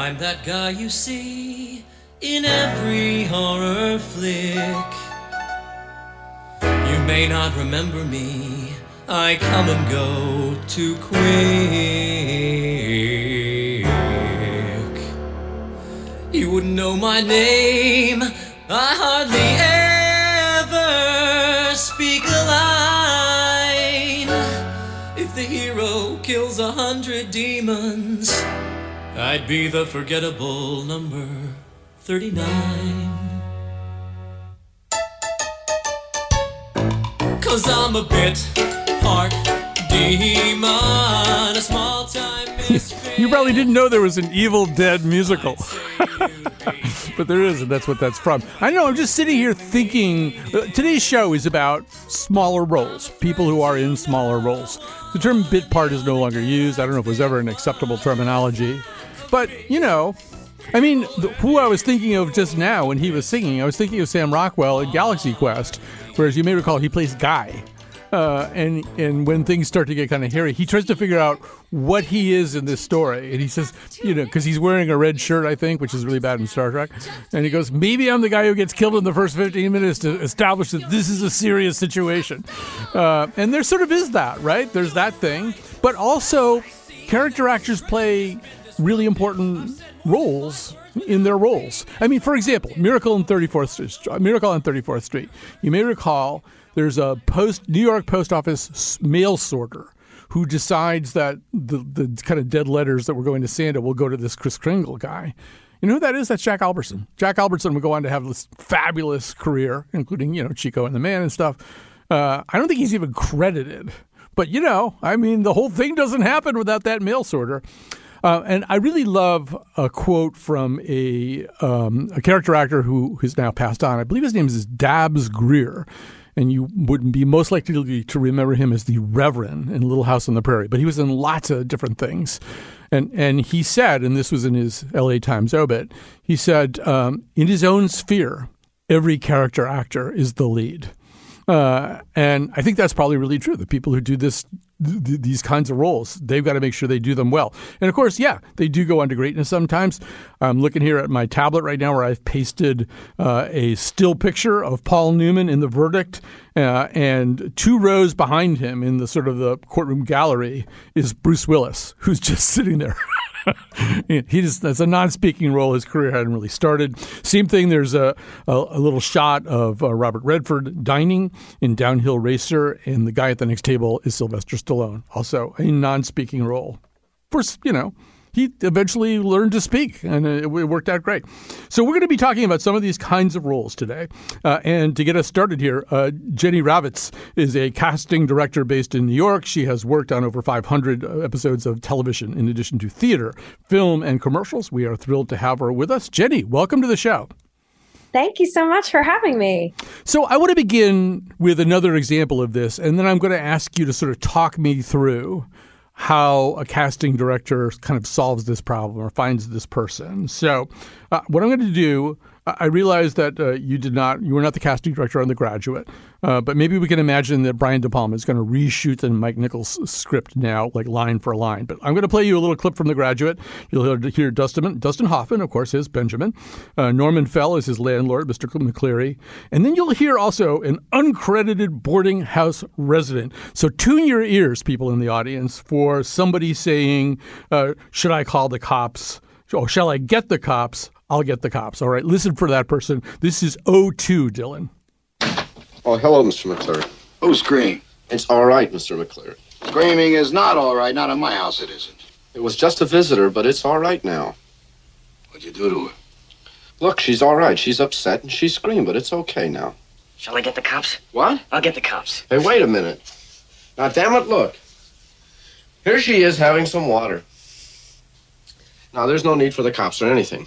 I'm that guy you see in every horror flick. You may not remember me, I come and go too quick. You wouldn't know my name, I hardly ever speak a line. If the hero kills a hundred demons, I'd be the forgettable number 39. Cause I'm a bit part demon, a small time misfit. You probably didn't know there was an Evil Dead musical. but there is, and that's what that's from. I know, I'm just sitting here thinking. uh, Today's show is about smaller roles, people who are in smaller roles. The term bit part is no longer used. I don't know if it was ever an acceptable terminology. But, you know, I mean, who I was thinking of just now when he was singing, I was thinking of Sam Rockwell in Galaxy Quest, whereas you may recall he plays Guy. Uh, and and when things start to get kind of hairy, he tries to figure out what he is in this story. And he says, you know, because he's wearing a red shirt, I think, which is really bad in Star Trek. And he goes, maybe I'm the guy who gets killed in the first 15 minutes to establish that this is a serious situation. Uh, and there sort of is that, right? There's that thing. But also, character actors play really important roles in their roles. I mean, for example, Miracle on 34th Street, Miracle on 34th Street. You may recall there's a post New York post office mail sorter who decides that the the kind of dead letters that were going to Santa will go to this Kris Kringle guy. You know who that is? That's Jack Albertson. Jack Albertson would go on to have this fabulous career, including you know Chico and the Man and stuff. Uh, I don't think he's even credited, but you know, I mean, the whole thing doesn't happen without that mail sorter. Uh, and I really love a quote from a um, a character actor who has now passed on. I believe his name is Dabs Greer, and you would be most likely to remember him as the Reverend in Little House on the Prairie. But he was in lots of different things, and and he said, and this was in his L.A. Times obit, he said, um, in his own sphere, every character actor is the lead. Uh, and I think that's probably really true. The people who do this, th- th- these kinds of roles, they've got to make sure they do them well. And of course, yeah, they do go to greatness sometimes. I'm looking here at my tablet right now where I've pasted uh, a still picture of Paul Newman in the verdict, uh, and two rows behind him in the sort of the courtroom gallery is Bruce Willis, who's just sitting there. he just that's a non-speaking role. His career hadn't really started. Same thing. There's a a, a little shot of uh, Robert Redford dining in Downhill Racer, and the guy at the next table is Sylvester Stallone, also a non-speaking role. First, you know. He eventually learned to speak, and it, it worked out great. So we're going to be talking about some of these kinds of roles today. Uh, and to get us started here, uh, Jenny Ravitz is a casting director based in New York. She has worked on over 500 episodes of television, in addition to theater, film, and commercials. We are thrilled to have her with us. Jenny, welcome to the show. Thank you so much for having me. So, I want to begin with another example of this, and then I'm going to ask you to sort of talk me through how a casting director kind of solves this problem or finds this person. So, uh, what I'm going to do, I realize that uh, you did not, you were not the casting director on The Graduate, uh, but maybe we can imagine that Brian De Palma is going to reshoot the Mike Nichols script now, like line for line. But I'm going to play you a little clip from The Graduate. You'll hear, hear Dustin, Dustin Hoffman, of course, is Benjamin. Uh, Norman Fell is his landlord, Mr. McCleery. And then you'll hear also an uncredited boarding house resident. So tune your ears, people in the audience, for somebody saying, uh, Should I call the cops? Or shall I get the cops? I'll get the cops. All right, listen for that person. This is O2, Dylan. Oh, hello, Mr. McCleery. Who screamed? It's all right, Mr. McCleery. Screaming is not all right. Not in my house, it isn't. It was just a visitor, but it's all right now. What'd you do to her? Look, she's all right. She's upset and she screamed, but it's okay now. Shall I get the cops? What? I'll get the cops. Hey, wait a minute. Now, damn it, look. Here she is having some water. Now, there's no need for the cops or anything.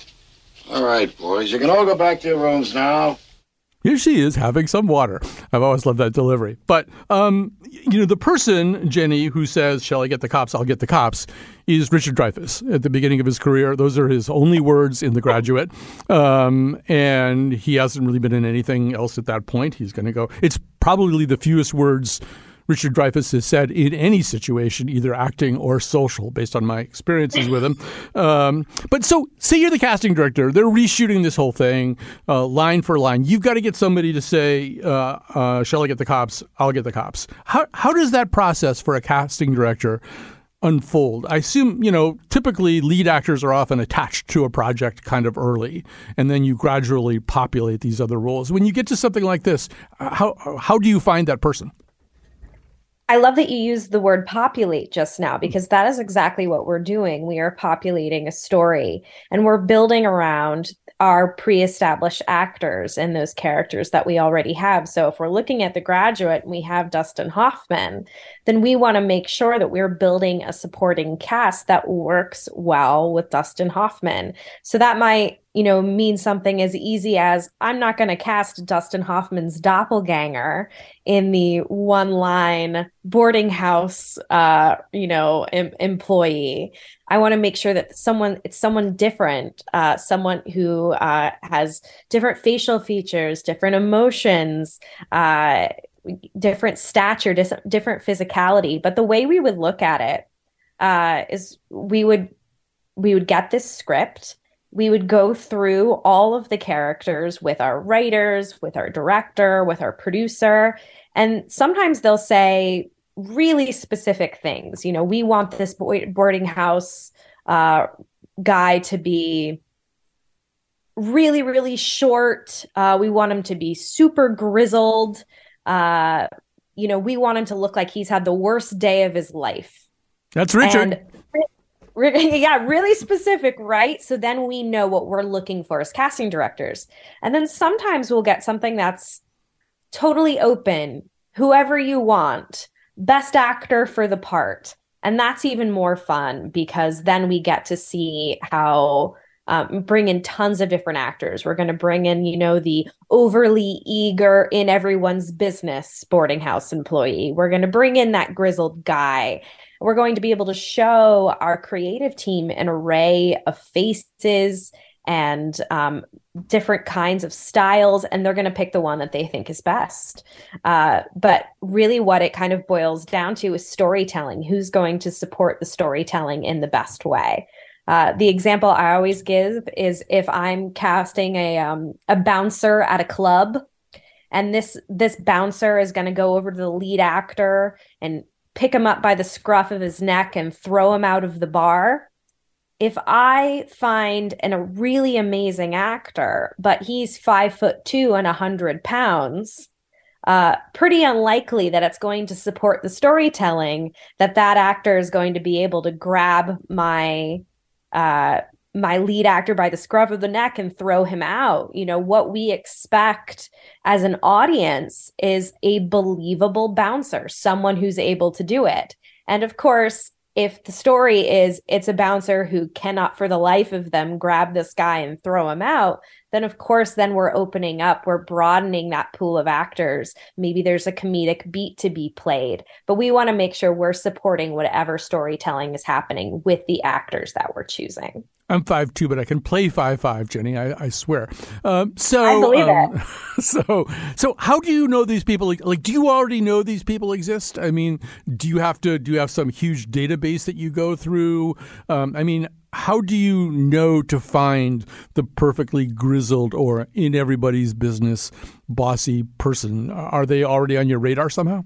All right, boys, you can all go back to your rooms now. Here she is having some water. I've always loved that delivery. But, um, you know, the person, Jenny, who says, Shall I get the cops? I'll get the cops, is Richard Dreyfuss at the beginning of his career. Those are his only words in The Graduate. Um, and he hasn't really been in anything else at that point. He's going to go. It's probably the fewest words Richard Dreyfuss has said in any situation, either acting or social, based on my experiences with him. Um, but so, say you're the casting director, they're reshooting this whole thing uh, line for line. You've got to get somebody to say, uh, uh, "Shall I get the cops? I'll get the cops." How how does that process for a casting director? unfold? I assume, you know, typically lead actors are often attached to a project kind of early, and then you gradually populate these other roles. When you get to something like this, how how do you find that person? I love that you used the word populate just now mm. because that is exactly what we're doing. We are populating a story and we're building around our pre-established actors and those characters that we already have. So if we're looking at the graduate and we have Dustin Hoffman, then we want to make sure that we're building a supporting cast that works well with Dustin Hoffman. So that might you know, mean something as easy as I'm not going to cast Dustin Hoffman's doppelganger in the one line boarding house, uh, you know, em- employee. I want to make sure that someone, it's someone different, uh, someone who uh, has different facial features, different emotions, uh, different stature, dis- different physicality. But the way we would look at it uh, is we would we would get this script we would go through all of the characters with our writers, with our director, with our producer. And sometimes they'll say really specific things. You know, we want this boarding house uh, guy to be really, really short. Uh, we want him to be super grizzled. Uh, you know, we want him to look like he's had the worst day of his life. That's Richard. And yeah, really specific, right? So then we know what we're looking for as casting directors. And then sometimes we'll get something that's totally open, whoever you want, best actor for the part. And that's even more fun because then we get to see how um, bring in tons of different actors. We're going to bring in, you know, the overly eager in everyone's business boarding house employee. We're going to bring in that grizzled guy we're going to be able to show our creative team an array of faces and um, different kinds of styles, and they're going to pick the one that they think is best. Uh, but really, what it kind of boils down to is storytelling. Who's going to support the storytelling in the best way? Uh, the example I always give is if I'm casting a um, a bouncer at a club, and this this bouncer is going to go over to the lead actor and pick him up by the scruff of his neck and throw him out of the bar. If I find an, a really amazing actor, but he's five foot two and a hundred pounds, uh, pretty unlikely that it's going to support the storytelling that that actor is going to be able to grab my uh, my lead actor by the scruff of the neck and throw him out. You know, what we expect as an audience is a believable bouncer, someone who's able to do it. And of course, if the story is it's a bouncer who cannot for the life of them grab this guy and throw him out, then of course then we're opening up, we're broadening that pool of actors. Maybe there's a comedic beat to be played, but we want to make sure we're supporting whatever storytelling is happening with the actors that we're choosing. I'm five two, but I can play five five, Jenny. I, I swear. Um, so, I believe um, it. So, so how do you know these people? Like, do you already know these people exist? I mean, do you have to? Do you have some huge database that you go through? Um, I mean, how do you know to find the perfectly grizzled or in everybody's business bossy person? Are they already on your radar somehow?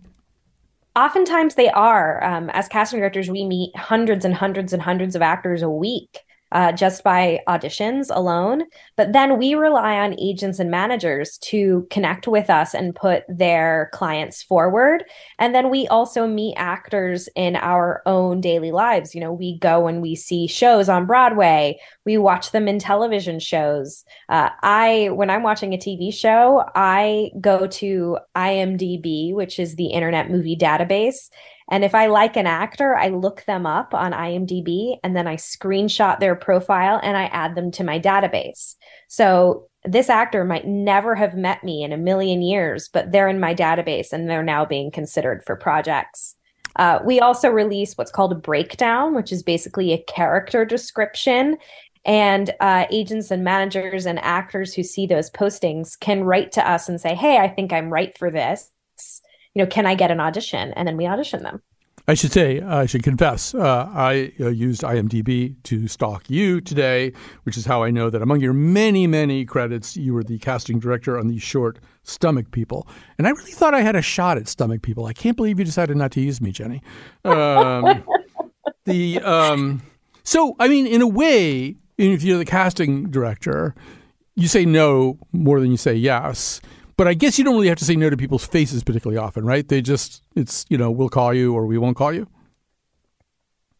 Oftentimes they are. Um, as casting directors, we meet hundreds and hundreds and hundreds of actors a week uh, just by auditions alone. But then we rely on agents and managers to connect with us and put their clients forward. And then we also meet actors in our own daily lives. You know, we go and we see shows on Broadway, we watch them in television shows. Uh, I, when I'm watching a TV show, I go to IMDb, which is the Internet Movie Database And if I like an actor, I look them up on IMDb and then I screenshot their profile and I add them to my database. So this actor might never have met me in a million years, but they're in my database and they're now being considered for projects. Uh, we also release what's called a breakdown, which is basically a character description. And uh, agents and managers and actors who see those postings can write to us and say, Hey, I think I'm right for this. You know, can I get an audition? And then we audition them. I should say, I should confess, uh, I uh, used IMDb to stalk you today, which is how I know that among your many, many credits, you were the casting director on the short Stomach People. And I really thought I had a shot at Stomach People. I can't believe you decided not to use me, Jenny. Um, the um, so, I mean, in a way, if you're the casting director, you say no more than you say yes. But I guess you don't really have to say no to people's faces particularly often, right? They just, it's, you know, we'll call you or we won't call you.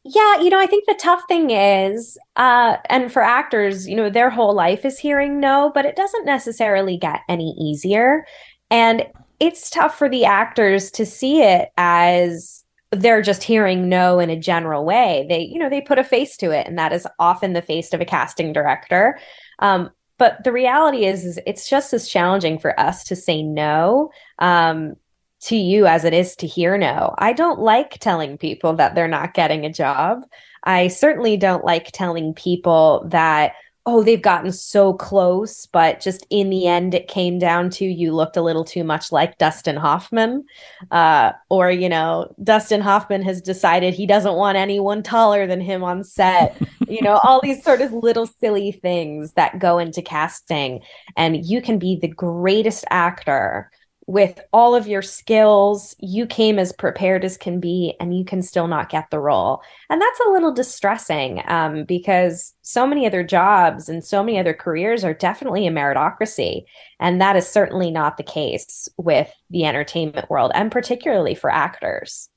Yeah, you know, I think the tough thing is, uh, and for actors, you know, their whole life is hearing no, but it doesn't necessarily get any easier. And it's tough for the actors to see it as they're just hearing no in a general way. They, you know, they put a face to it, and that is often the face of a casting director. Um, but the reality is, is it's just as challenging for us to say no um, to you as it is to hear no. I don't like telling people that they're not getting a job. I certainly don't like telling people that oh, they've gotten so close, but just in the end, it came down to you looked a little too much like Dustin Hoffman. Uh, or, you know, Dustin Hoffman has decided he doesn't want anyone taller than him on set. you know, all these sort of little silly things that go into casting. And you can be the greatest actor with all of your skills, you came as prepared as can be, and you can still not get the role. And that's a little distressing um, because so many other jobs and so many other careers are definitely a meritocracy. And that is certainly not the case with the entertainment world, and particularly for actors.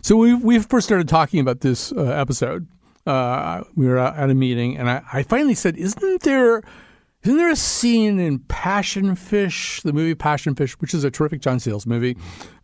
So we we first started talking about this uh, episode. Uh, we were at a meeting, and I, I finally said, "Isn't there?" Isn't there a scene in Passion Fish, the movie Passion Fish, which is a terrific John Sayles movie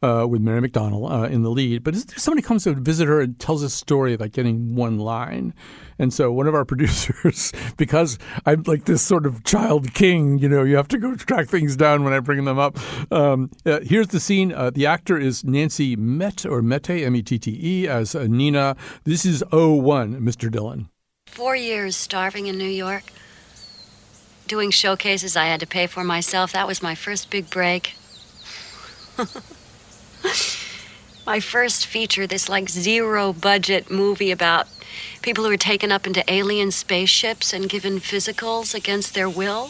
uh, with Mary McDonnell uh, in the lead? But there somebody comes to visit her and tells a story about getting one line. And so one of our producers, because I'm like this sort of child king, you know, you have to go track things down when I bring them up. Um, uh, here's the scene. Uh, the actor is Nancy Met or Mette, M E T T E, as uh, Nina. This is 01, Mr. Dillon. Four years starving in New York doing showcases I had to pay for myself. That was my first big break. my first feature, this like zero budget movie about people who are taken up into alien spaceships and given physicals against their will.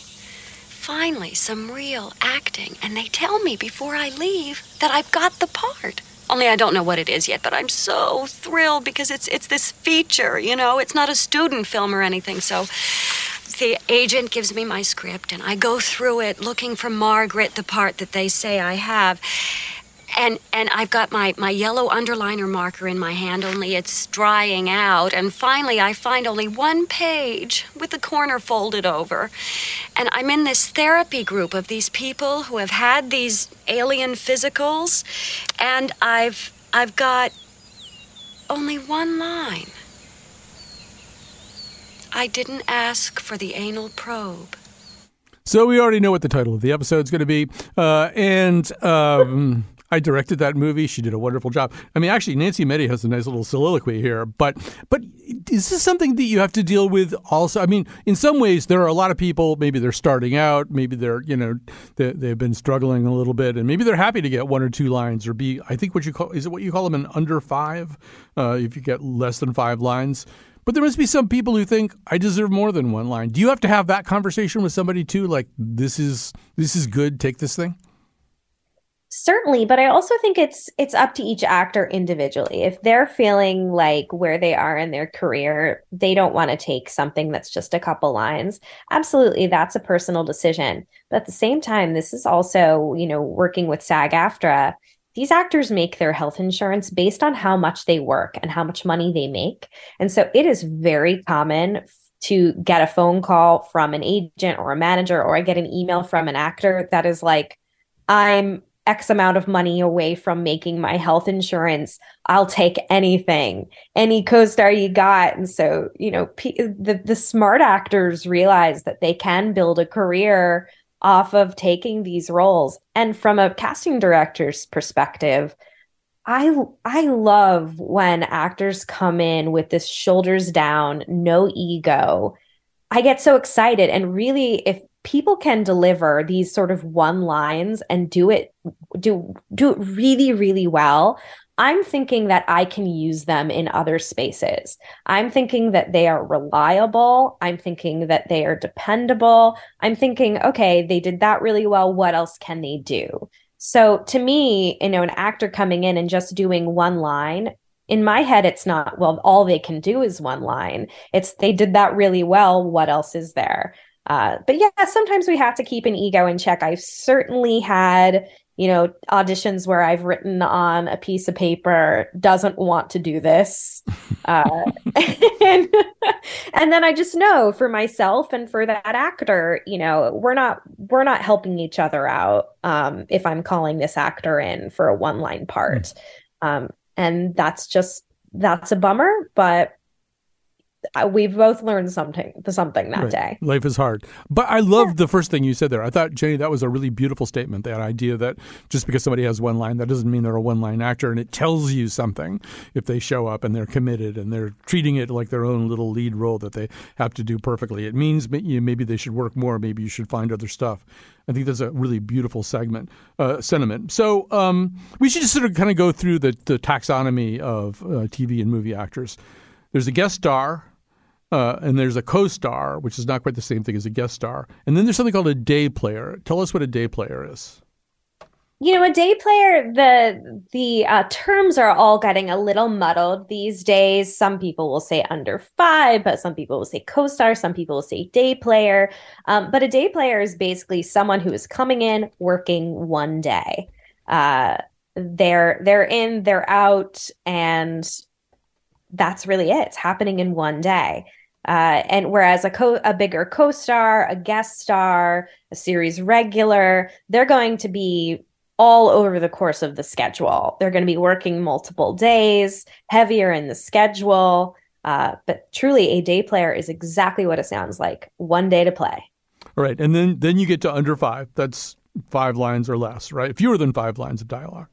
Finally, some real acting, and they tell me before I leave that I've got the part. Only I don't know what it is yet, but I'm so thrilled because it's it's this feature, you know. It's not a student film or anything, so the agent gives me my script, and I go through it looking for Margaret, the part that they say I have. And and I've got my, my yellow underliner marker in my hand, only it's drying out. And finally, I find only one page with the corner folded over. And I'm in this therapy group of these people who have had these alien physicals, and I've I've got only one line. I didn't ask for the anal probe. So we already know what the title of the episode is going to be, uh, and um, I directed that movie. She did a wonderful job. I mean, actually, Nancy Mette has a nice little soliloquy here. But but is this something that you have to deal with also? I mean, in some ways, there are a lot of people. Maybe they're starting out. Maybe they're you know they, they've been struggling a little bit, and maybe they're happy to get one or two lines or be. I think what you call is it what you call them an under five? Uh, if you get less than five lines. But there must be some people who think I deserve more than one line. Do you have to have that conversation with somebody too? Like this is this is good. Take this thing. Certainly, but I also think it's it's up to each actor individually. If they're feeling like where they are in their career, they don't want to take something that's just a couple lines. Absolutely, that's a personal decision. But at the same time, this is also, you know, working with SAG-AFTRA these actors make their health insurance based on how much they work and how much money they make. And so it is very common to get a phone call from an agent or a manager, or I get an email from an actor that is like, I'm X amount of money away from making my health insurance. I'll take anything, any co star you got. And so, you know, p- the, the smart actors realize that they can build a career off of taking these roles. And from a casting director's perspective, I I love when actors come in with this shoulders down, no ego. I get so excited and really if people can deliver these sort of one lines and do it do do it really really well. I'm thinking that i can use them in other spaces. I'm thinking that they are reliable. I'm thinking that they are dependable. I'm thinking okay they did that really well. What else can they do? So to me you know an actor coming in and just doing one line in my head it's not well all they can do is one line. It's they did that really well. What else is there uh, but yeah, sometimes we have to keep an ego in check. I've certainly had, you know, auditions where I've written on a piece of paper, doesn't want to do this. Uh, and, and then I just know for myself and for that actor, you know, we're not, we're not helping each other out. Um, if I'm calling this actor in for a one line part. Mm. Um, and that's just, that's a bummer, but we've both learned something the something that right. day. Life is hard, but I love yeah. the first thing you said there. I thought Jenny, that was a really beautiful statement. That idea that just because somebody has one line, that doesn't mean they're a one line actor, and it tells you something if they show up and they're committed and they're treating it like their own little lead role that they have to do perfectly. It means maybe they should work more. Maybe you should find other stuff. I think that's a really beautiful segment uh, sentiment. So um, we should just sort of kind of go through the, the taxonomy of uh, TV and movie actors. There's a guest star, uh, and there's a co-star, which is not quite the same thing as a guest star. And then there's something called a day player. Tell us what a day player is. You know, a day player, the the uh, terms are all getting a little muddled these days. Some people will say under five, but some people will say co-star. Some people will say day player. Um, but a day player is basically someone who is coming in, working one day. Uh, they're they're in, they're out, and that's really it. It's happening in one day. Uh, and whereas a co- a bigger co-star, a guest star, a series regular, they're going to be all over the course of the schedule. They're going to be working multiple days, heavier in the schedule. Uh, but truly, a day player is exactly what it sounds like: one day to play. All right, and then then you get to under five. That's five lines or less, right? Fewer than five lines of dialogue.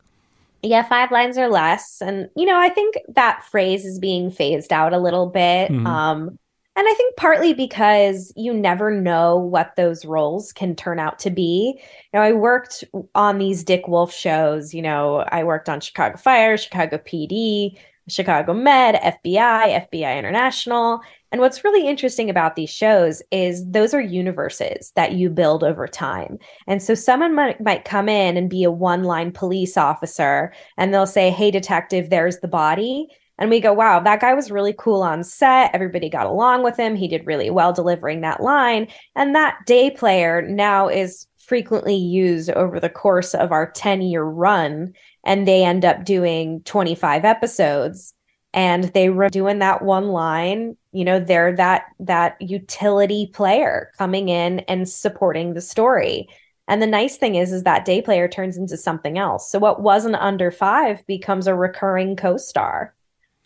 Yeah, five lines or less, and you know, I think that phrase is being phased out a little bit. Mm-hmm. Um, and I think partly because you never know what those roles can turn out to be. Know, I worked on these Dick Wolf shows. You know, I worked on Chicago Fire, Chicago PD, Chicago Med, FBI, FBI International. And what's really interesting about these shows is those are universes that you build over time. And so someone might, might come in and be a one line police officer and they'll say, Hey, detective, there's the body. And we go, wow, that guy was really cool on set. Everybody got along with him. He did really well delivering that line. And that day player now is frequently used over the course of our 10 year run. And they end up doing 25 episodes and they were doing that one line you know they're that that utility player coming in and supporting the story and the nice thing is is that day player turns into something else so what wasn't under five becomes a recurring co-star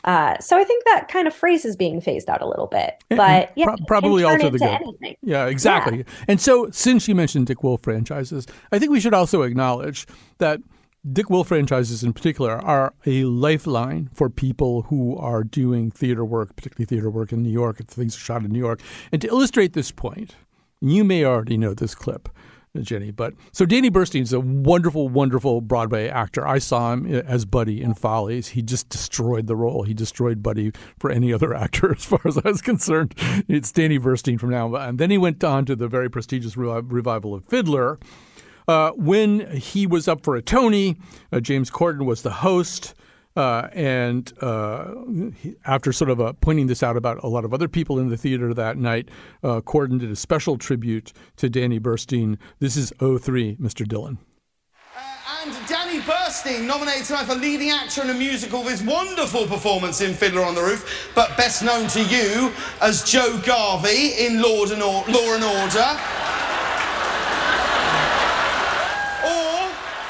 uh, so I think that kind of phrase is being phased out a little bit, but yeah, Pro- probably alter the good. Anything. Yeah, exactly. Yeah. And so, since you mentioned Dick Wolf franchises, I think we should also acknowledge that Dick Wolf franchises in particular are a lifeline for people who are doing theater work, particularly theater work in New York. If things are shot in New York. And to illustrate this point, you may already know this clip. Jenny. But so Danny is a wonderful, wonderful Broadway actor. I saw him as Buddy in Follies. He just destroyed the role. He destroyed Buddy for any other actor, as far as I was concerned. It's Danny Burstein from now on. And then he went on to the very prestigious revival of Fiddler. Uh, when he was up for a Tony, uh, James Corden was the host. Uh, and uh, after sort of uh, pointing this out about a lot of other people in the theater that night, uh, Corden did a special tribute to Danny Burstein. This is 03, Mr. Dillon. Uh, and Danny Burstein, nominated tonight for leading actor in a musical with his wonderful performance in Fiddler on the Roof, but best known to you as Joe Garvey in and, or- Law and Order.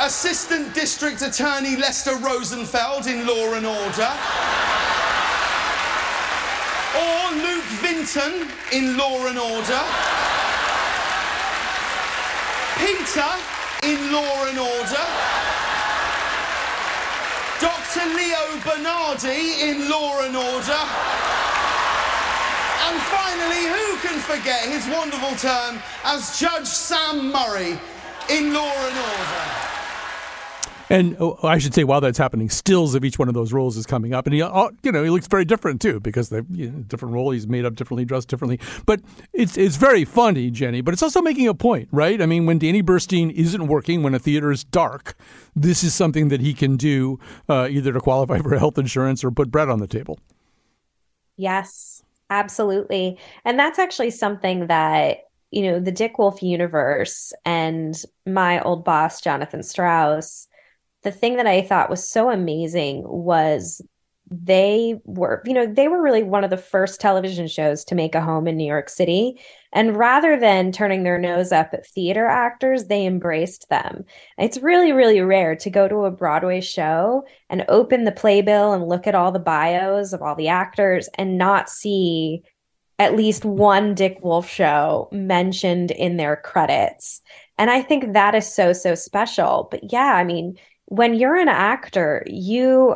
Assistant District Attorney Lester Rosenfeld in Law and Order. Or Luke Vinton in Law and Order. Peter in Law and Order. Dr. Leo Bernardi in Law and Order. And finally, who can forget his wonderful term as Judge Sam Murray in Law and Order? And oh, I should say, while that's happening, stills of each one of those roles is coming up, and he, oh, you know, he looks very different too because they, you know, different role. He's made up differently, dressed differently. But it's it's very funny, Jenny. But it's also making a point, right? I mean, when Danny Burstein isn't working, when a theater is dark, this is something that he can do uh, either to qualify for health insurance or put bread on the table. Yes, absolutely, and that's actually something that you know the Dick Wolf universe and my old boss Jonathan Strauss the thing that I thought was so amazing was they were, you know, they were really one of the first television shows to make a home in New York City. And rather than turning their nose up at theater actors, they embraced them. It's really, really rare to go to a Broadway show and open the playbill and look at all the bios of all the actors and not see at least one Dick Wolf show mentioned in their credits. And I think that is so, so special. But yeah, I mean, when you're an actor, you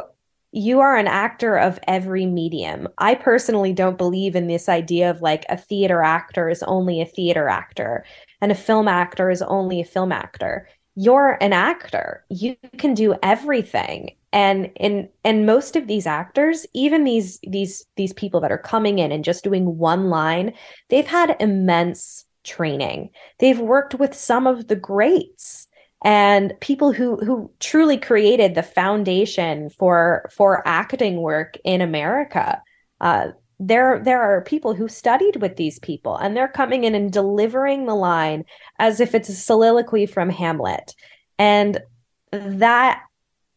you are an actor of every medium. I personally don't believe in this idea of like a theater actor is only a theater actor and a film actor is only a film actor. You're an actor. You can do everything. And in and most of these actors, even these these these people that are coming in and just doing one line, they've had immense training. They've worked with some of the greats and people who who truly created the foundation for for acting work in America. Uh, there there are people who studied with these people and they're coming in and delivering the line as if it's a soliloquy from Hamlet. And that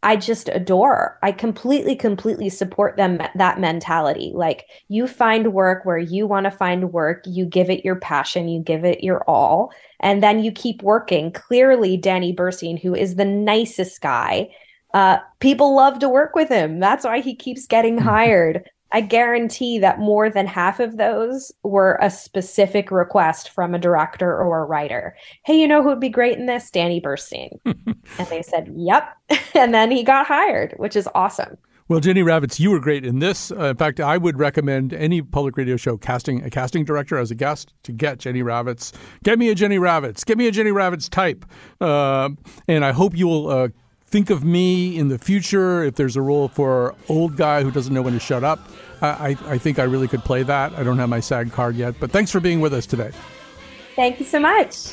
I just adore. I completely, completely support them that mentality. Like you find work where you want to find work, you give it your passion, you give it your all, and then you keep working. Clearly, Danny Burstein, who is the nicest guy, uh, people love to work with him. That's why he keeps getting hired. I guarantee that more than half of those were a specific request from a director or a writer. Hey, you know who would be great in this? Danny Burstein. and they said, yep. and then he got hired, which is awesome. Well, Jenny Ravitz, you were great in this. Uh, in fact, I would recommend any public radio show casting a casting director as a guest to get Jenny Ravitz. Get me a Jenny Ravitz. Get me a Jenny Ravitz type. Uh, and I hope you will uh, think of me in the future if there's a role for old guy who doesn't know when to shut up. I, I think I really could play that. I don't have my SAG card yet, but thanks for being with us today. Thank you so much.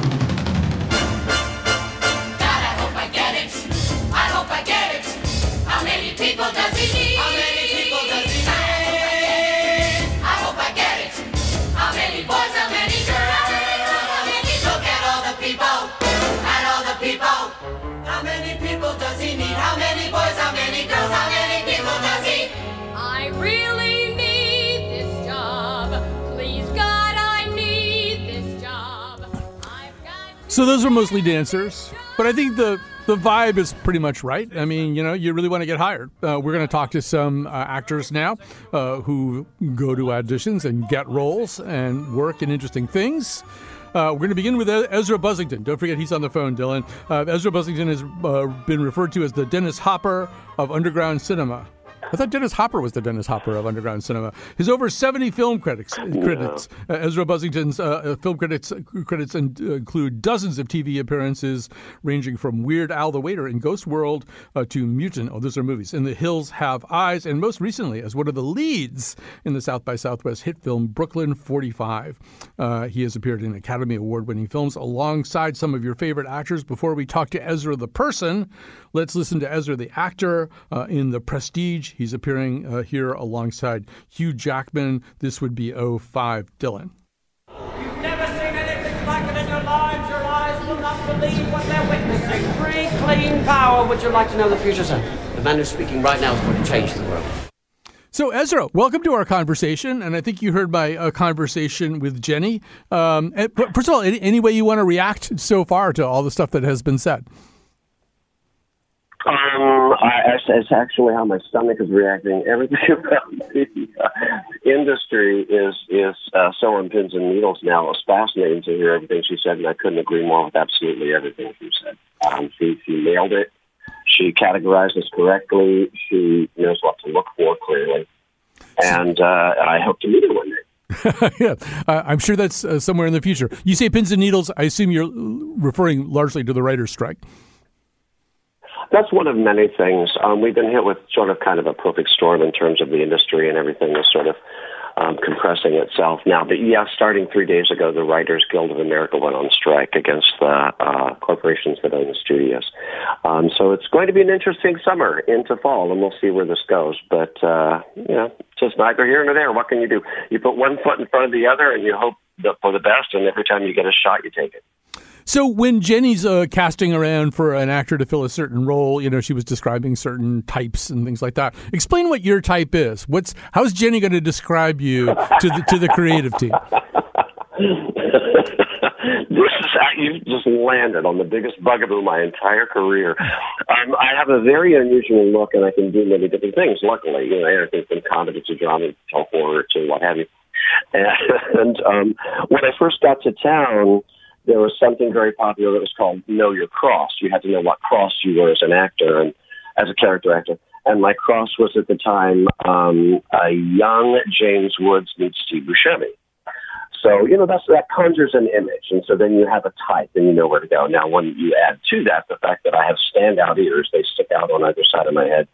So those are mostly dancers, but I think the the vibe is pretty much right. I mean, you know, you really want to get hired. Uh, we're going to talk to some uh, actors now uh, who go to auditions and get roles and work in interesting things. Uh, we're going to begin with Ezra Buzzington. Don't forget he's on the phone, Dylan. Uh, Ezra Buzzington has uh, been referred to as the Dennis Hopper of underground cinema. I thought Dennis Hopper was the Dennis Hopper of underground cinema. His over 70 film critics, credits. Uh, Ezra Buzzington's uh, uh, film credits credits include dozens of TV appearances, ranging from Weird Al the Waiter in Ghost World uh, to Mutant. Oh, those are movies. In the Hills Have Eyes, and most recently as one of the leads in the South by Southwest hit film Brooklyn 45. Uh, he has appeared in Academy Award-winning films alongside some of your favorite actors. Before we talk to Ezra the person, let's listen to Ezra the actor uh, in The Prestige. He's appearing uh, here alongside Hugh Jackman. This would be 05 Dylan. You've never seen anything like it in your lives. Your eyes will not believe what they're witnessing. Free, clean power. Would you like to know the future, sir? The man who's speaking right now is going to change the world. So, Ezra, welcome to our conversation. And I think you heard my uh, conversation with Jenny. Um, and, first of all, any, any way you want to react so far to all the stuff that has been said? Um, I, it's actually how my stomach is reacting. Everything about the uh, industry is is uh, so on pins and needles now. It's fascinating to hear everything she said, and I couldn't agree more with absolutely everything she said. Um, she she nailed it. She categorized correctly. She knows what to look for clearly, and uh, I hope to meet her one day. yeah, uh, I'm sure that's uh, somewhere in the future. You say pins and needles. I assume you're referring largely to the writer's strike. That's one of many things. Um, we've been hit with sort of kind of a perfect storm in terms of the industry and everything is sort of um, compressing itself now. But yeah, starting three days ago, the Writers Guild of America went on strike against the uh, corporations that own the studios. Um, so it's going to be an interesting summer into fall, and we'll see where this goes. But uh, you know, just neither here nor there. What can you do? You put one foot in front of the other, and you hope for the best. And every time you get a shot, you take it. So when Jenny's uh, casting around for an actor to fill a certain role, you know, she was describing certain types and things like that. Explain what your type is. What's how's Jenny going to describe you to the to the creative team? this is you just landed on the biggest bugaboo of my entire career. Um, I have a very unusual look, and I can do many different things. Luckily, you know, anything from comedy to drama to horror to what have you. And um, when I first got to town there was something very popular that was called Know Your Cross. You had to know what cross you were as an actor and as a character actor. And my cross was at the time um, a young James Woods meets Steve Buscemi. So, you know, that's, that conjures an image. And so then you have a type and you know where to go. Now, when you add to that the fact that I have standout ears, they stick out on either side of my head,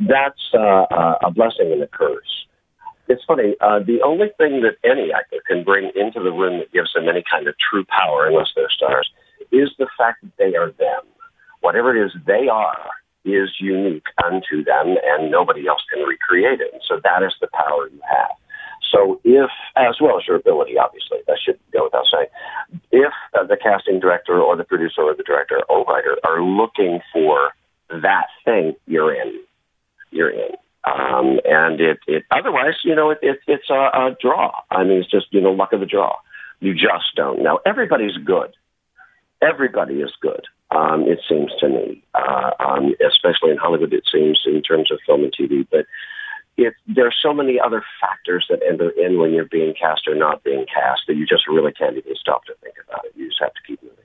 that's uh, a blessing and a curse it's funny. Uh, the only thing that any actor can bring into the room that gives them any kind of true power, unless they're stars, is the fact that they are them. Whatever it is they are is unique unto them, and nobody else can recreate it. And so that is the power you have. So if, as well as your ability, obviously, that should go without saying, if uh, the casting director or the producer or the director or writer are looking for that thing, you're in. You're in. Um, and it, it otherwise, you know, it, it, it's a, a draw. I mean, it's just, you know, luck of the draw. You just don't know. Everybody's good. Everybody is good. Um, it seems to me, uh, um, especially in Hollywood, it seems in terms of film and TV. But it, there are so many other factors that enter in when you're being cast or not being cast that you just really can't even stop to think about it. You just have to keep moving.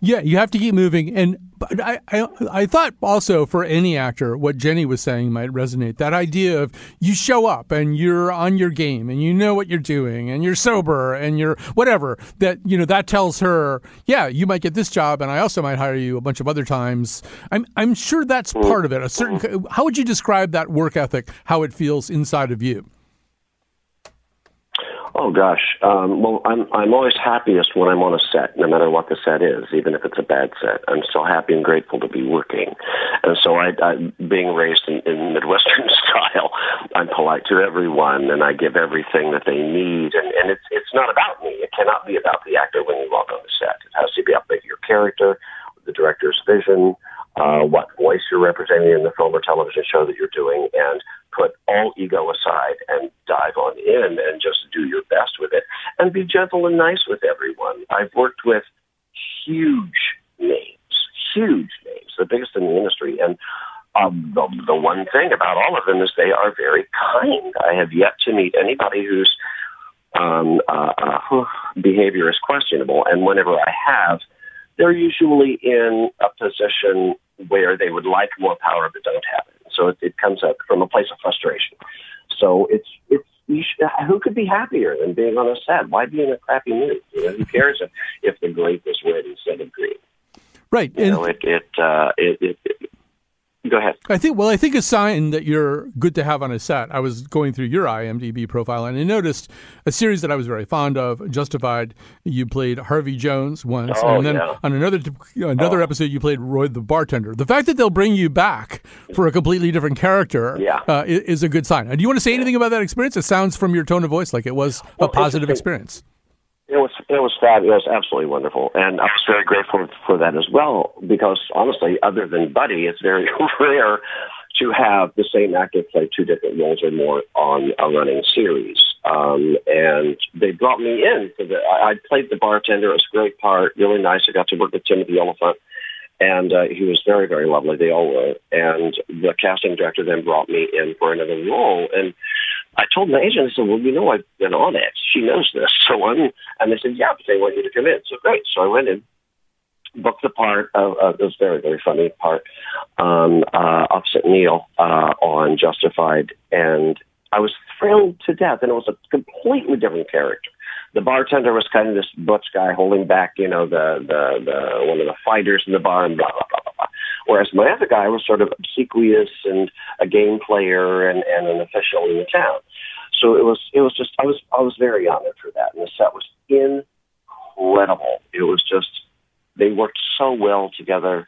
Yeah, you have to keep moving. And I, I, I thought also for any actor, what Jenny was saying might resonate. That idea of you show up and you're on your game and you know what you're doing and you're sober and you're whatever. That you know that tells her, yeah, you might get this job, and I also might hire you a bunch of other times. I'm I'm sure that's mm-hmm. part of it. A certain. How would you describe that work ethic? How it feels inside of you? Oh gosh. Um, well, I'm I'm always happiest when I'm on a set, no matter what the set is, even if it's a bad set. I'm still happy and grateful to be working. And so, I, I being raised in, in Midwestern style, I'm polite to everyone, and I give everything that they need. And, and it's it's not about me. It cannot be about the actor when you walk on the set. It has to be about your character, the director's vision, uh, what voice you're representing in the film or television show that you're doing, and put all ego aside and dive on in and just do your best with it and be gentle and nice with everyone. I've worked with huge names, huge names, the biggest in the industry, and um, the, the one thing about all of them is they are very kind. I have yet to meet anybody whose um, uh, uh, behavior is questionable, and whenever I have, they're usually in a position where they would like more power but don't have it. So it, it comes up from a place of frustration. So it's it's you should, who could be happier than being on a set? Why be in a crappy mood? You know, who cares if, if the grape is red instead of green? Right. You know, it it, uh, it, it, it Go ahead. I think. Well, I think a sign that you're good to have on a set. I was going through your IMDb profile and I noticed a series that I was very fond of, Justified. You played Harvey Jones once, Oh, and then yeah. on another another episode you played Roy the bartender. The fact that they'll bring you back for a completely different character, Yeah. uh, is a good sign. Uh, Do you want to say anything about that experience? It sounds from your tone of voice like it was Well, a positive experience. It was it was fabulous, absolutely wonderful, and I was very grateful for that as well. Because honestly, other than Buddy, it's very rare to have the same actor play two different roles or more on a running series. Um, and they brought me in. For the, I, I played the bartender. It was a great part, really nice. I got to work with Timothy Olyphant, and uh, he was very, very lovely. They all were. And the casting director then brought me in for another role, and I told my agent, I said, well, you know, I've been on it. She knows this. So I'm, and they said, yeah, but they want you to come in. So great. So I went in, booked the part of, uh, this very, very funny part, um, uh, opposite Neil, uh, on Justified. And I was thrilled to death. And it was a completely different character. The bartender was kind of this butch guy holding back, you know, the, the, the, one of the fighters in the bar and blah, blah, blah, blah, blah. Whereas my other guy was sort of obsequious and a game player and, and an official in the town. So it was it was just I was I was very honored for that, and the set was incredible. It was just they worked so well together.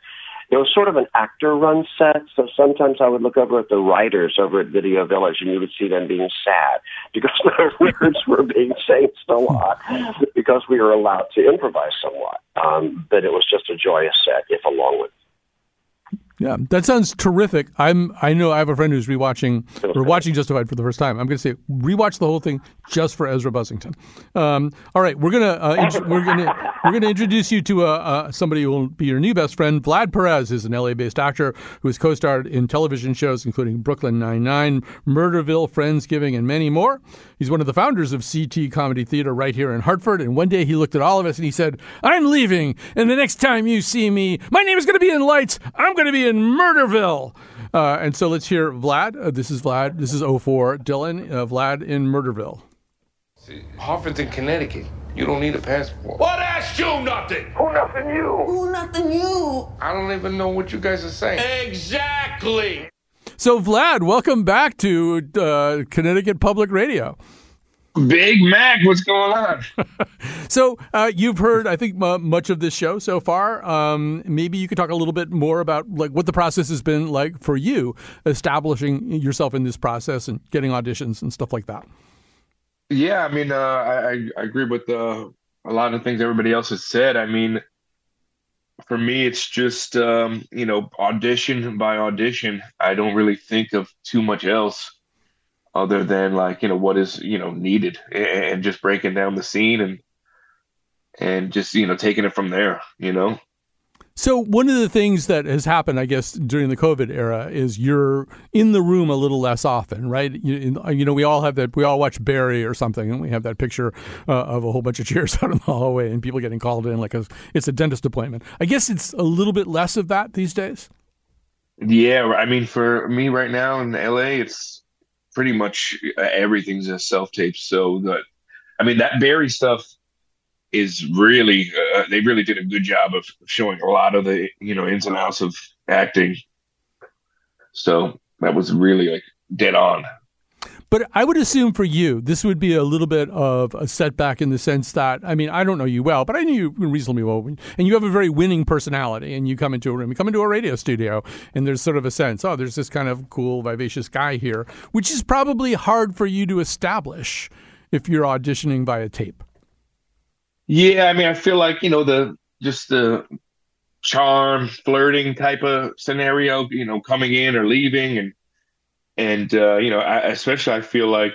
It was sort of an actor run set, so sometimes I would look over at the writers over at Video Village and you would see them being sad because their words were being changed a lot because we were allowed to improvise somewhat. Um, but it was just a joyous set, if along with Yeah, that sounds terrific. I'm. I know I have a friend who's rewatching or watching Justified for the first time. I'm going to say rewatch the whole thing just for Ezra Buzzington. Um, all right, we're gonna uh, int- we're gonna we're gonna introduce you to uh, uh, somebody who will be your new best friend. Vlad Perez is an LA-based actor who has co-starred in television shows including Brooklyn Nine-Nine, Murderville, Friendsgiving, and many more. He's one of the founders of Sea Tea Comedy Theater right here in Hartford. And one day he looked at all of us and he said, "I'm leaving, and the next time you see me, my name is going to be in lights. I'm going to be in Murderville." Uh, and so let's hear Vlad. Uh, this is Vlad. This is 04. Dylan, uh, Vlad in Murderville. See, Hartford's in Connecticut. You don't need a passport. What asked you nothing? Who nothing you? Who nothing you? I don't even know what you guys are saying. Exactly. So, Vlad, welcome back to uh, Connecticut Public Radio. Big Mac, what's going on? So, uh, you've heard, I think, mu much of this show so far. Um, maybe you could talk a little bit more about like what the process has been like for you, establishing yourself in this process and getting auditions and stuff like that. Yeah, I mean, uh, I, I I agree with uh, a lot of things everybody else has said. I mean, for me, it's just um, you know audition by audition. I don't really think of too much else other than like you know what is you know needed and, just breaking down the scene and and just you know taking it from there. You know. So one of the things that has happened, I guess, during the COVID era is you're in the room a little less often, right? You, you know, we all have that. We all watch Barry or something, and we have that picture uh, of a whole bunch of chairs out in the hallway and people getting called in like a, it's a dentist appointment. I guess it's a little bit less of that these days. Yeah, I mean, for me right now in LA, it's pretty much uh, everything's a self tape. So the, I mean, that Barry stuff is really uh, they really did a good job of showing a lot of the you know ins and outs of acting. So that was really like dead on. But I would assume for you, this would be a little bit of a setback in the sense that, I mean, I don't know you well, but I knew you reasonably well. And you have a very winning personality. And you come into a room, you come into a radio studio, and there's sort of a sense, oh, there's this kind of cool, vivacious guy here, which is probably hard for you to establish if you're auditioning via tape. Yeah, I mean, I feel like you know the just the charm, flirting type of scenario, you know, coming in or leaving, and and uh, you know, I, especially I feel like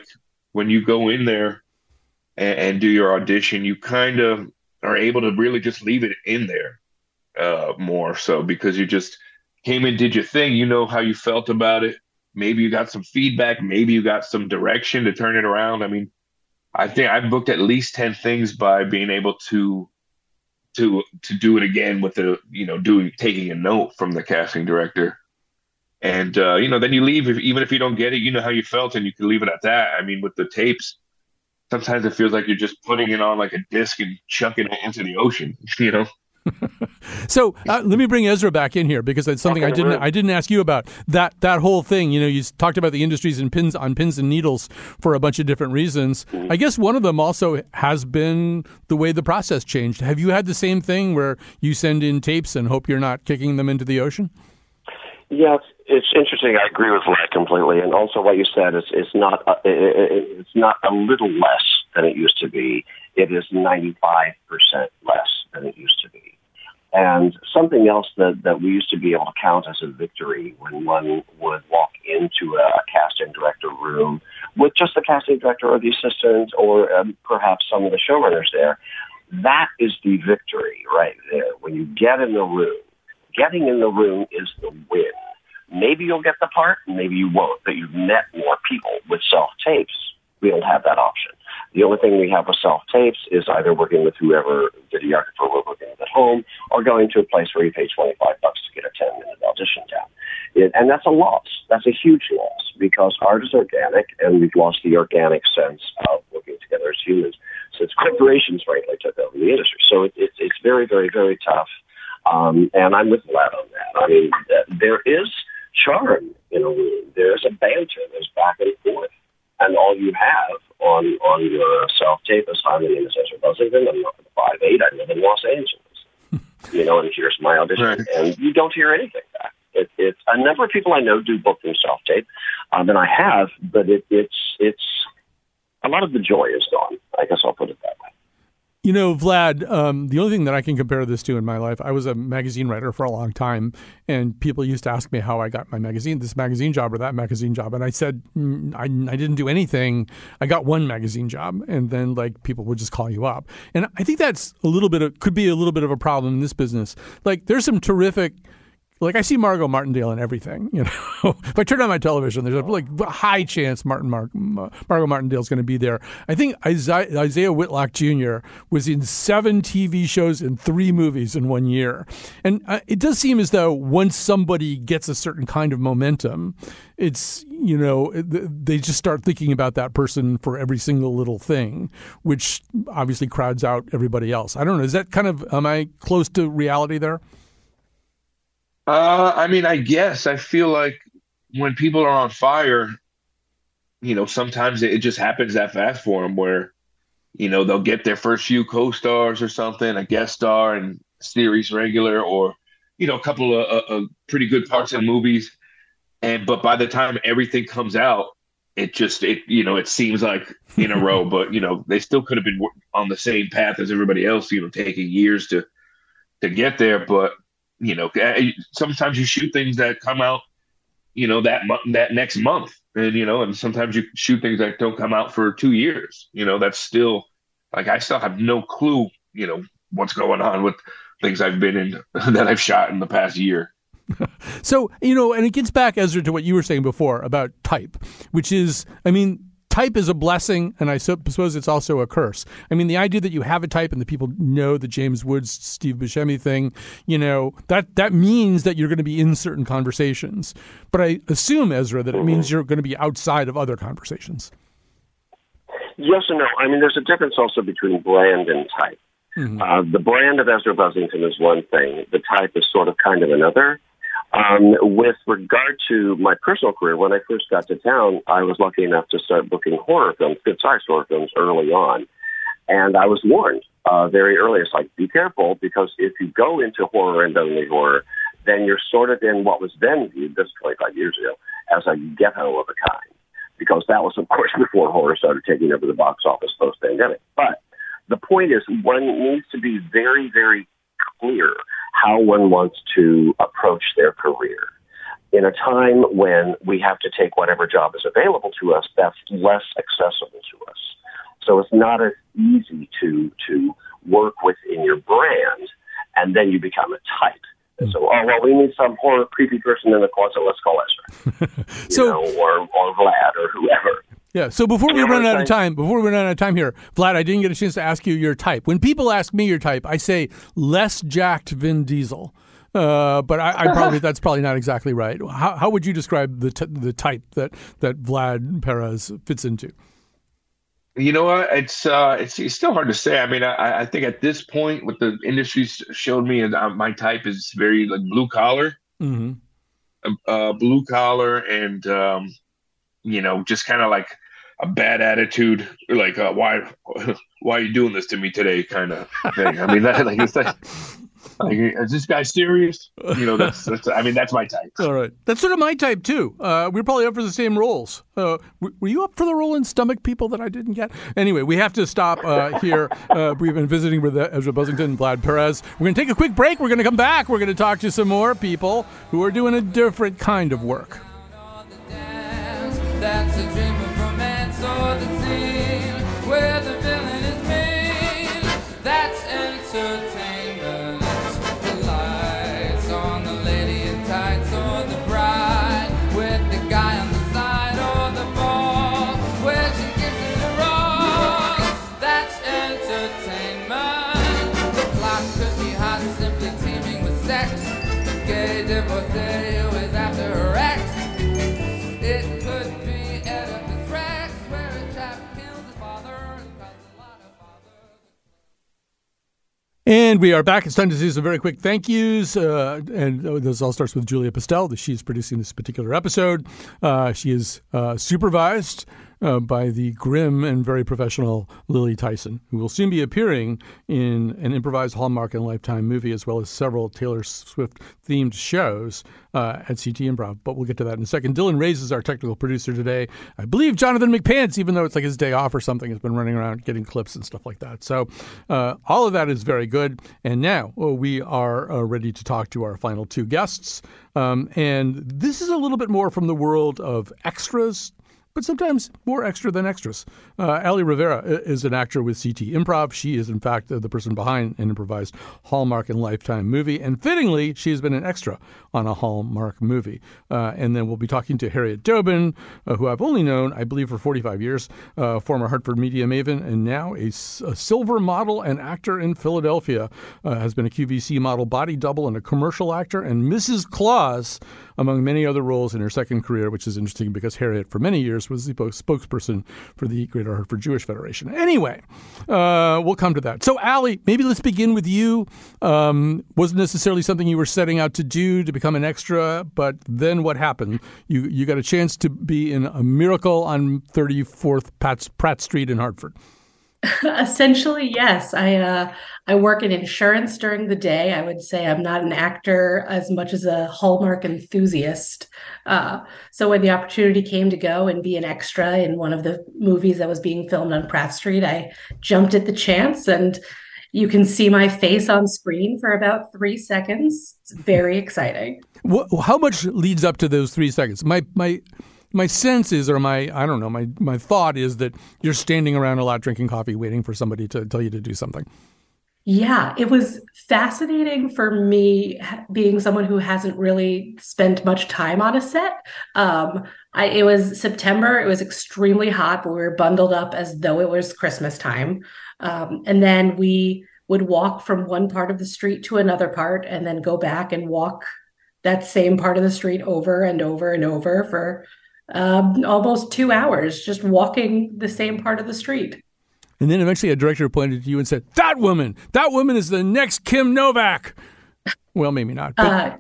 when you go in there and, and do your audition, you kind of are able to really just leave it in there uh, more so because you just came and did your thing, you know how you felt about it. Maybe you got some feedback, maybe you got some direction to turn it around. I mean, I think I've booked at least ten things by being able to to to do it again with the you know doing taking a note from the casting director, and uh, you know then you leave if, even if you don't get it, you know how you felt, and you can leave it at that. I mean, with the tapes, sometimes it feels like you're just putting it on like a disc and chucking it into the ocean, you know. So uh, let me bring Ezra back in here because it's something I didn't. I didn't ask you about that that whole thing. You know, you talked about the industries and pins on pins and needles for a bunch of different reasons. Mm-hmm. I guess one of them also has been the way the process changed. Have you had the same thing where you send in tapes and hope you're not kicking them into the ocean? Yeah, it's, interesting. I agree with that completely, and also what you said is it's not uh, i i it's not a little less than it used to be. It is ninety five percent less than it used to be. And something else that, that we used to be able to count as a victory when one would walk into a casting director room with just the casting director or the assistant or um, perhaps some of the showrunners there. That is the victory right there. When you get in the room, getting in the room is the win. Maybe you'll get the part, maybe you won't, but you've met more people. With self tapes, we don't have that option. The only thing we have with self tapes is either working with whoever videographer we're working with at home or going to a place where you pay 25 bucks to get a 10 minute audition down. It, and that's a loss. That's a huge loss because art is organic and we've lost the organic sense of working together as humans since corporations, frankly, took over the industry. So it, it, it's very, very, very tough. Um, and I'm with Vlad on that. I mean, uh, there is charm in a room. There's a banter. There's back and forth. And all you have on on your self tape is hi, my name is Ezra Buzzington. I'm five eight. I live in Los Angeles. you know, and here's my audition. And you don't hear anything back. It, it's a number of people I know do book them self tape, um, and I have, but it, it's it's a lot of the joy is gone. I guess I'll put it that way. You know, Vlad, um, the only thing that I can compare this to in my life, I was a magazine writer for a long time, and people used to ask me how I got my magazine, this magazine job or that magazine job. And I said, mm, I, I didn't do anything. I got one magazine job, and then like people would just call you up. And I think that's a little bit of, could be a little bit of a problem in this business. Like, there's some terrific like I see Margot Martindale in everything. You know, if I turn on my television, there's a like a high chance Martin Mar- Margot Martindale's going to be there. I think Isaiah, Isaiah Whitlock Jr. was in seven TV shows and three movies in one year, and uh, it does seem as though once somebody gets a certain kind of momentum, it's you know they just start thinking about that person for every single little thing, which obviously crowds out everybody else. I don't know. Is that kind of am I close to reality there? Uh, I mean, I guess. I feel like when people are on fire, you know, sometimes it, it just happens that fast for them where, you know, they'll get their first few co-stars or something, a guest star and series regular, or you know, a couple of uh, uh, pretty good parts in movies, and but by the time everything comes out, it just it you know it seems like in a row, but you know they still could have been on the same path as everybody else, you know, taking years to to get there, but you know, eh, sometimes you shoot things that come out, you know, that that next month, and you know, and sometimes you shoot things that don't come out for two years. You know, that's still like I still have no clue, you know, what's going on with things I've been in that I've shot in the past year. So, you know, and it gets back, Ezra, to what you were saying before about type, which is, I mean, type is a blessing, and I suppose it's also a curse. I mean, the idea that you have a type and the people know the James Woods, Steve Buscemi thing, you know, that, that means that you're going to be in certain conversations. But I assume, Ezra, that it means you're going to be outside of other conversations. Yes and no. I mean, there's a difference also between brand and type. Uh, the brand of Ezra Buzzington is one thing. The type is sort of kind of another. Um, with regard to my personal career, when I first got to town, I was lucky enough to start booking horror films, good sized horror films, early on. And I was warned uh, very early. It's like, be careful, because if you go into horror and only horror, then you're sort of in what was then viewed, this 25 years ago, as a ghetto of a kind. Because that was, of course, before horror started taking over the box office post pandemic. But the point is, one needs to be very, very clear how one wants to approach their career. In a time when we have to take whatever job is available to us, that's less accessible to us. So it's not as easy to to work within your brand, and then you become a type. And so, oh well, we need some horror creepy person in the closet. Let's call Ezra, So- know, or or Vlad or whoever. Yeah. So before we run out of time, before we run out of time here, Vlad, I didn't get a chance to ask you your type. When people ask me your type, I say less jacked Vin Diesel. Uh, but I, I probably that's probably not exactly right. How, how would you describe the t- the type that that Vlad Perez fits into? You know what? It's uh, it's it's still hard to say. I mean, I, I think at this point, what the industry showed me, is uh, my type is very like blue collar, Mm-hmm. uh, blue collar, and um, you know, just kind of like a bad attitude, like uh, why why are you doing this to me today, kind of thing. I mean, that like it's like, like is this guy serious? You know, that's that's. I mean, that's my type. All right, that's sort of my type too. Uh, we're probably up for the same roles. Uh, were you up for the role in Stomach People that I didn't get? Anyway, we have to stop uh, here. Uh, we've been visiting with uh, Ezra Buzzington and Vlad Perez. We're going to take a quick break. We're going to come back. We're going to talk to some more people who are doing a different kind of work. Entertainment. And we are back. It's time to do some very quick thank yous. Uh, and uh, this all starts with Julia Pistell. She's producing this particular episode. Uh, she is uh, supervised uh, by the grim and very professional Lily Tyson, who will soon be appearing in an improvised Hallmark and Lifetime movie, as well as several Taylor Swift themed shows uh, at Sea Tea Improv. But we'll get to that in a second. Dylan is our technical producer today. I believe Jonathan McPants, even though it's like his day off or something, has been running around getting clips and stuff like that. So uh, all of that is very good. And now uh, we are uh, ready to talk to our final two guests. Um, and this is a little bit more from the world of extras but sometimes more extra than extras. Uh, Allie Rivera is an actor with Sea Tea Improv. She is, in fact, the person behind an improvised Hallmark and Lifetime movie. And fittingly, she has been an extra on a Hallmark movie. Uh, and then we'll be talking to Harriet Dobin, uh, who I've only known, I believe, for 45 years, uh, former Hartford media maven, and now a silver model and actor in Philadelphia. Uh, has been a QVC model body double and a commercial actor, and Mrs. Claus, among many other roles in her second career, which is interesting because Harriet, for many years, was the spokesperson for the Greater Hartford Jewish Federation. Anyway, uh, we'll come to that. So, Allie, maybe let's begin with you. Um, wasn't necessarily something you were setting out to do to become an extra, but then what happened? You you got a chance to be in a miracle on 34th Pratt, Pratt Street in Hartford. Essentially, yes. I uh, I work in insurance during the day. I would say I'm not an actor as much as a Hallmark enthusiast. Uh, so when the opportunity came to go and be an extra in one of the movies that was being filmed on Pratt Street, I jumped at the chance, and you can see my face on screen for about three seconds. It's very exciting. How much leads up to those three seconds? My my my sense is, or my I don't know, my my thought is that you're standing around a lot drinking coffee, waiting for somebody to tell you to do something. Yeah, it was fascinating for me being someone who hasn't really spent much time on a set. Um, I, it was September, it was extremely hot, but we were bundled up as though it was Christmas time. Um, and then we would walk from one part of the street to another part and then go back and walk that same part of the street over and over and over for um, almost two hours, just walking the same part of the street. And then eventually a director pointed to you and said, "That woman, that woman is the next Kim Novak." Well, maybe not. But Uh,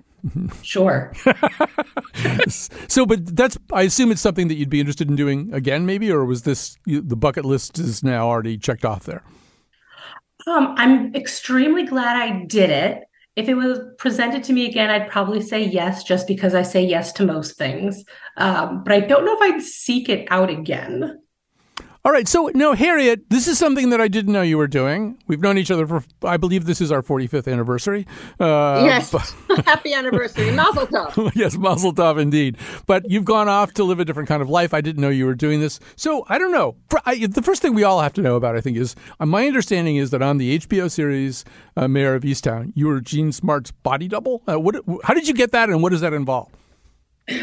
Sure. so, but that's I assume it's something that you'd be interested in doing again, maybe, or was this the bucket list is now already checked off there? Um, I'm extremely glad I did it. If it was presented to me again, I'd probably say yes, just because I say yes to most things. Um, but I don't know if I'd seek it out again. All right. So, no, Harriet, this is something that I didn't know you were doing. We've known each other for, I believe this is our 45th anniversary. Uh, yes. but- Happy anniversary. Mazel tov. yes, Mazel Tov indeed. But you've gone off to live a different kind of life. I didn't know you were doing this. So I don't know. For, I, the first thing we all have to know about, I think, is uh, my understanding is that on the HBO series uh, Mare of Easttown, you were Jean Smart's body double. Uh, what? How did you get that, and what does that involve?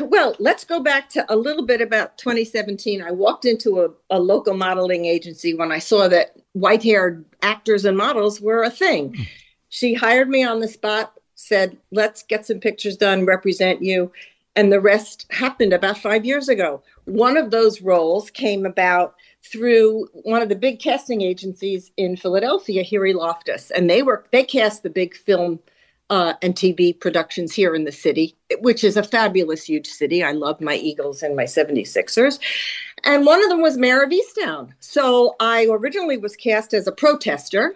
Well, let's go back to a little bit about 2017. I walked into a, a local modeling agency when I saw that white haired actors and models were a thing. Hmm. She hired me on the spot, said, Let's get some pictures done, represent you. And the rest happened about five years ago. One of those roles came about through one of the big casting agencies in Philadelphia, Huey Loftus, and they were they cast the big film uh, and TV productions here in the city, which is a fabulous, huge city. I love my Eagles and my 76ers. And one of them was Mare of Easttown. So I originally was cast as a protester.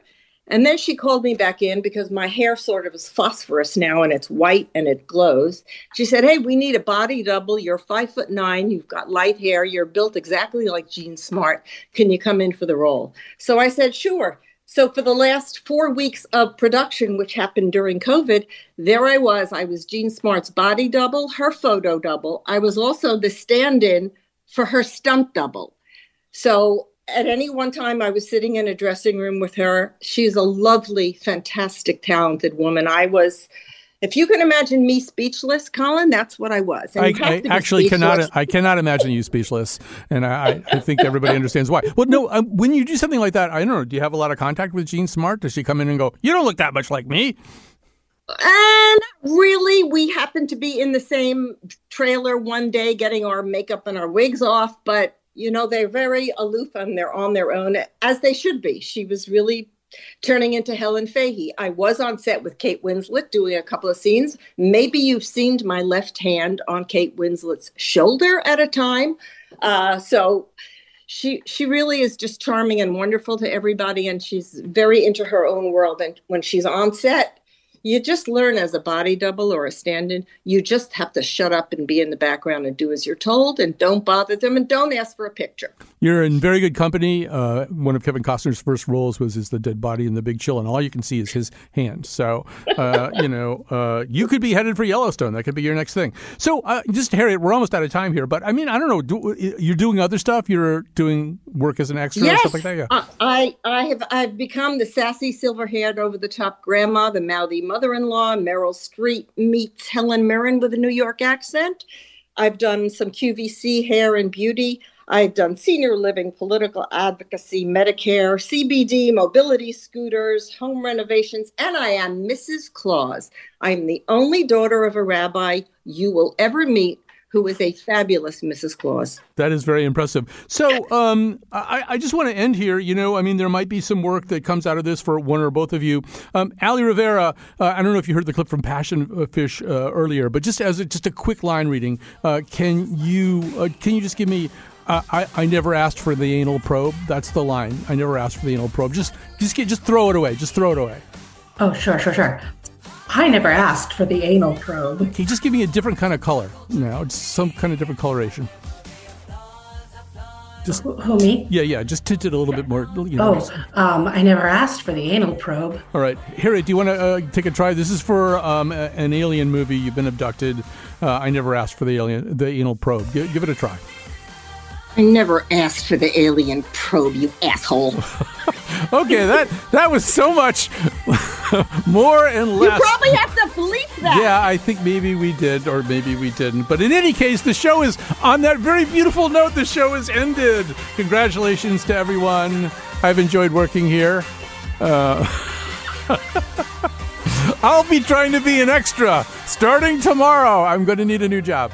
And then she called me back in because my hair sort of is phosphorus now and it's white and it glows. She said, Hey, we need a body double. You're five foot nine. You've got light hair. You're built exactly like Jean Smart. Can you come in for the role? So I said, Sure. So for the last four weeks of production, which happened during COVID, there I was. I was Jean Smart's body double, her photo double. I was also the stand-in for her stunt double. So at any one time, I was sitting in a dressing room with her. She's a lovely, fantastic, talented woman. I was, if you can imagine me speechless, Colin, that's what I was. And I, I actually cannot. I cannot imagine you speechless, and I, I- I think everybody understands why. Well, no, um, when you do something like that, I don't know. Do you have a lot of contact with Jean Smart? Does she come in and go, "You don't look that much like me"? And really, we happened to be in the same trailer one day getting our makeup and our wigs off, but you know, they're very aloof and they're on their own, as they should be. She was really turning into Helen Fahey. I was on set with Kate Winslet doing a couple of scenes. Maybe you've seen my left hand on Kate Winslet's shoulder at a time. Uh, so she she really is just charming and wonderful to everybody and she's very into her own world and when she's on set you just learn as a body double or a stand-in you just have to shut up and be in the background and do as you're told and don't bother them and don't ask for a picture You're in very good company. Uh, one of Kevin Costner's first roles was as the dead body in The Big Chill, and all you can see is his hand. So, uh, you know, uh, you could be headed for Yellowstone. That could be your next thing. So, uh, just Harriet, we're almost out of time here, but I mean, I don't know. Do, you're doing other stuff. You're doing work as an extra and yes stuff like that. Yeah. uh, I, I have i've become the sassy silver-haired over-the-top grandma the mouthy mother-in-law meryl streep meets helen mirren with a new york accent i've done some qvc hair and beauty I've done senior living, political advocacy, Medicare, CBD, mobility scooters, home renovations, and I am Mrs. Claus. I'm the only daughter of a rabbi you will ever meet who is a fabulous Mrs. Claus. That is very impressive. So, um, I, I just want to end here. You know, I mean, there might be some work that comes out of this for one or both of you. Um, Allie Rivera, uh, I don't know if you heard the clip from Passion Fish uh, earlier, but just as a, just a quick line reading, uh, can you uh, can you just give me? Uh, I, I never asked for the anal probe. That's the line. I never asked for the anal probe. Just just get just throw it away. Just throw it away. Oh, sure, sure, sure. I never asked for the anal probe. Okay, just give me a different kind of color now. It's some kind of different coloration. Just who me? Yeah, yeah. Just tint it a little bit more. You know, Oh, um, I never asked for the anal probe. All right, Harriet, do you want to uh, take a try? This is for um, a- an alien movie. You've been abducted. Uh, I never asked for the alien, the anal probe. Give, give it a try. I never asked for the alien probe, you asshole. Okay, that that was so much more and less. You probably have to bleep that. Yeah, I think maybe we did, or maybe we didn't. But in any case, the show is on that very beautiful note. The show is ended. Congratulations to everyone. I've enjoyed working here. Uh, I'll be trying to be an extra starting tomorrow. I'm going to need a new job.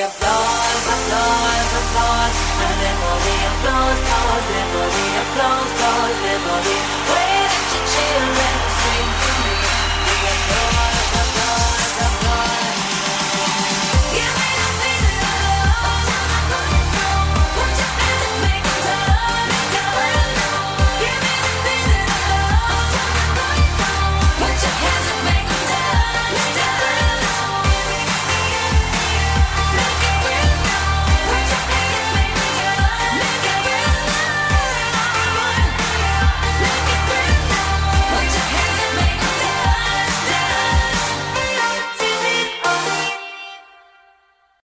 Applause, applause, applause. And then for the applause, applause, then for the applause, then for the way